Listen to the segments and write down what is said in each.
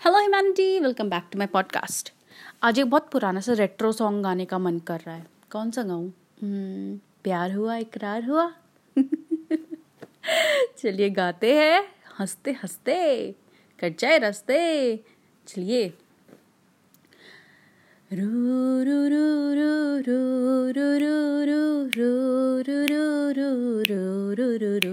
Hello humanity welcome back to my podcast आज एक बहुत पुराना सा रेट्रो सॉन्ग गाने का मन कर रहा है कौन सा गाऊं hmm, प्यार हुआ इकरार हुआ चलिए गाते हैं हँसते हँसते कट जाए रस्ते चलिए रू रू रू रू रू रू रू रू रू रू रू रू रू रू रू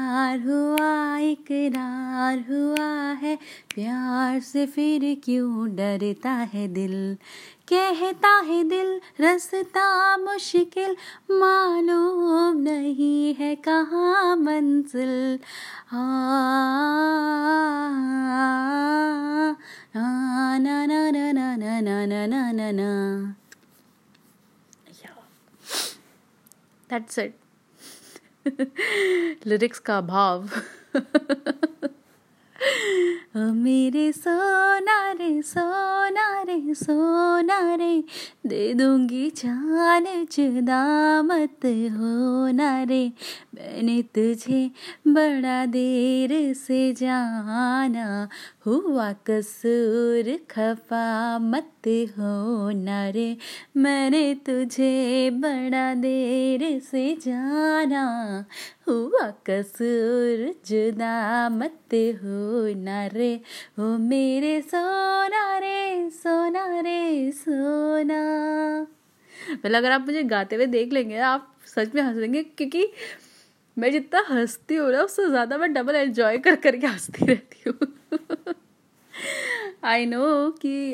हुआ इकरार हुआ है। प्यार से फिर क्यों डरता है दिल? कहता है दिल, रसता मुश्किल। मालूम नहीं है कहाँ मंजिल। That's it. लिरिक्स का भाव मेरे सोना रे सोना रे सोना रे, दे दूँगी जान जुदा मत होना रे। मैंने तुझे बड़ा देर से जाना, हुआ कसूर खफा मत होना रे। मैंने तुझे बड़ा देर से जाना हुआ कसूर जुदा मत होना रे। ओ मेरे सोना रे सोना रे, सोना। मतलब अगर आप मुझे गाते हुए देख लेंगे, आप सच में हंस लेंगे, क्योंकि मैं जितना हंसती हूँ ना, उससे ज़्यादा मैं डबल एंजॉय कर करके हंसती रहती हूँ। आई नो कि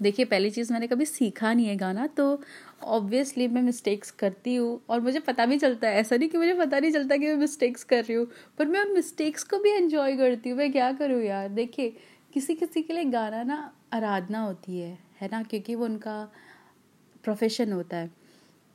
देखिए, पहली चीज़ मैंने कभी सीखा नहीं है गाना तो ऑब्वियसली मैं मिस्टेक्स करती हूँ और मुझे पता भी चलता है। ऐसा नहीं कि मुझे पता नहीं चलता कि मैं मिस्टेक्स कर रही हूँ, पर मैं उन मिस्टेक्स को भी एंजॉय करती हूँ। मैं क्या करूँ यार? देखिए किसी किसी के लिए गाना ना आराधना होती है है ना? क्योंकि वो उनका प्रोफेशन होता है।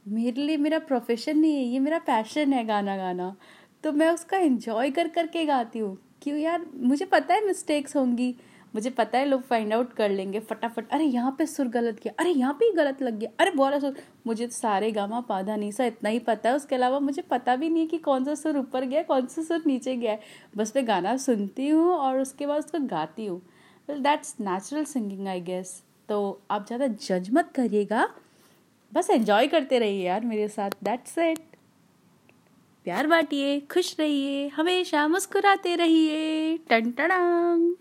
मेरे लिए मेरा प्रोफेशन नहीं है, ये मेरा पैशन है गाना गाना। तो मैं उसका एंजॉय कर करके गाती हूँ क्यों यार, मुझे पता है मिस्टेक्स होंगी। मुझे पता है, लोग फाइंड आउट कर लेंगे फटाफट। अरे, यहाँ पे सुर गलत गया अरे, यहाँ पे ही गलत लग गया। अरे बोला सुर मुझे तो सारे गामा पाधा नीसा इतना ही पता है। उसके अलावा मुझे पता भी नहीं है कि कौन सा सुर ऊपर गया, कौन सा सुर नीचे गया है। बस मैं गाना सुनती हूँ और उसके बाद उसको गाती हूँ। Well that's natural singing I guess तो आप ज़्यादा जज मत करिएगा। बस एंजॉय करते रहिए यार मेरे साथ। दैट्स इट प्यार बांटिए, खुश रहिए, हमेशा मुस्कुराते रहिए। टन टड़ांग